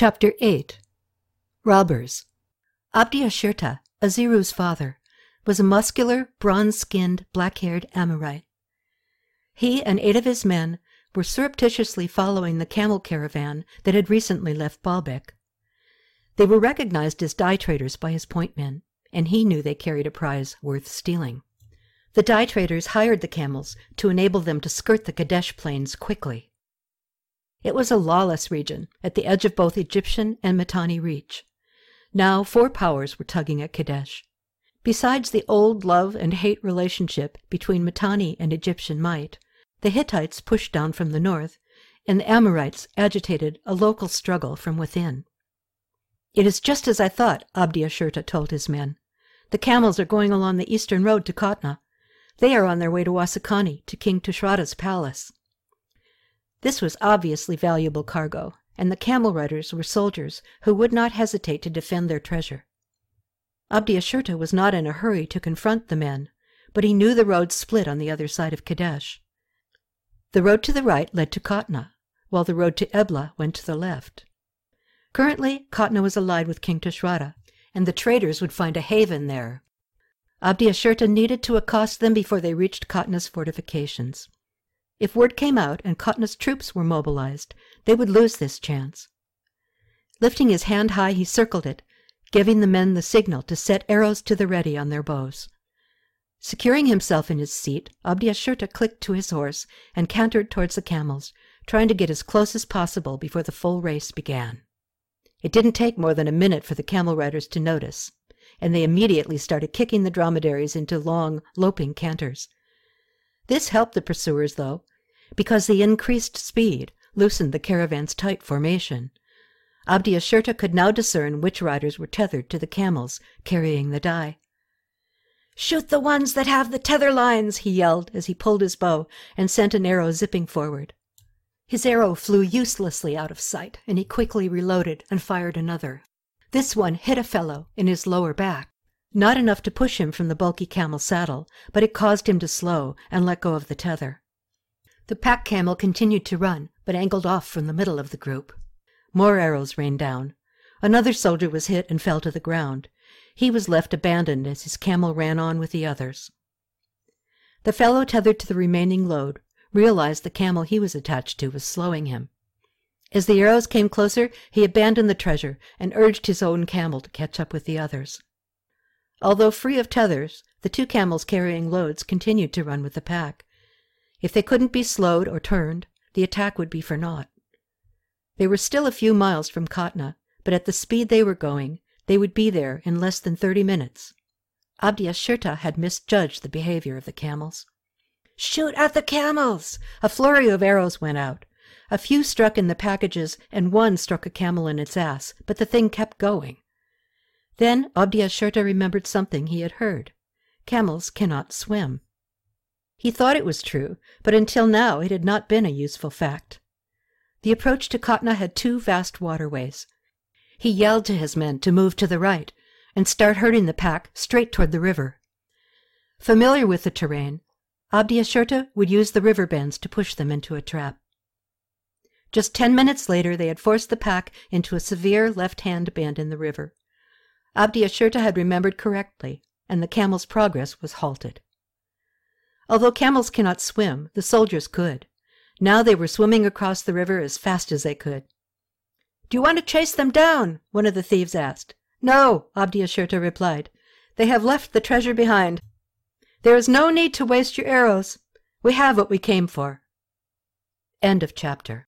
Chapter 8 Robbers Abdi Ashirta, Aziru's father, was a muscular, bronze skinned, black haired Amorite. He and eight of his men were surreptitiously following the camel caravan that had recently left Baalbek. They were recognized as dye traders by his point men, and he knew they carried a prize worth stealing. The dye traders hired the camels to enable them to skirt the Qadesh plains quickly. It was a lawless region at the edge of both Egyptian and Mitanni Reach. Now four powers were tugging at Qadesh. Besides the old love and hate relationship between Mitanni and Egyptian might, the Hittites pushed down from the north, and the Amorites agitated a local struggle from within. It is just as I thought, Abdi Ashirta told his men. The camels are going along the eastern road to Qatna. They are on their way to Washukanni, to King Tushratta's palace. This was obviously valuable cargo, and the camel riders were soldiers who would not hesitate to defend their treasure. Abdi Ashirta was not in a hurry to confront the men, but he knew the road split on the other side of Qadesh. The road to the right led to Qatna, while the road to Ebla went to the left. Currently, Qatna was allied with King Tushratta, and the traders would find a haven there. Abdi Ashirta needed to accost them before they reached Qatna's fortifications. If word came out and Qatna's troops were mobilized, they would lose this chance. Lifting his hand high, he circled it, giving the men the signal to set arrows to the ready on their bows. Securing himself in his seat, Abdi Ashirta clicked to his horse and cantered towards the camels, trying to get as close as possible before the full race began. It didn't take more than a minute for the camel riders to notice, and they immediately started kicking the dromedaries into long, loping canters. This helped the pursuers, though, because the increased speed loosened the caravan's tight formation. Abdi Ashirta could now discern which riders were tethered to the camels carrying the dye. Shoot the ones that have the tether lines, he yelled as he pulled his bow and sent an arrow zipping forward. His arrow flew uselessly out of sight, and he quickly reloaded and fired another. This one hit a fellow in his lower back. Not enough to push him from the bulky camel saddle, but it caused him to slow and let go of the tether. The pack camel continued to run, but angled off from the middle of the group. More arrows rained down. Another soldier was hit and fell to the ground. He was left abandoned as his camel ran on with the others. The fellow tethered to the remaining load realized the camel he was attached to was slowing him. As the arrows came closer, he abandoned the treasure and urged his own camel to catch up with the others. Although free of tethers, the two camels carrying loads continued to run with the pack. If they couldn't be slowed or turned, the attack would be for naught. They were still a few miles from Qatna, but at the speed they were going, they would be there in less than thirty minutes. Abdi Ashirta had misjudged the behavior of the camels. Shoot at the camels! A flurry of arrows went out. A few struck in the packages, and one struck a camel in its ass, but the thing kept going. Then Abdi Ashirta remembered something he had heard. Camels cannot swim. He thought it was true, but until now it had not been a useful fact. The approach to Qatna had two vast waterways. He yelled to his men to move to the right and start herding the pack straight toward the river. Familiar with the terrain, Abdi Ashirta would use the river bends to push them into a trap. Just ten minutes later, they had forced the pack into a severe left-hand bend in the river. Abdi Ashirta had remembered correctly, and the camel's progress was halted. Although camels cannot swim, the soldiers could. Now they were swimming across the river as fast as they could. Do you want to chase them down? one of the thieves asked. No, Abdi Ashirta replied. They have left the treasure behind. There is no need to waste your arrows. We have what we came for. End of chapter.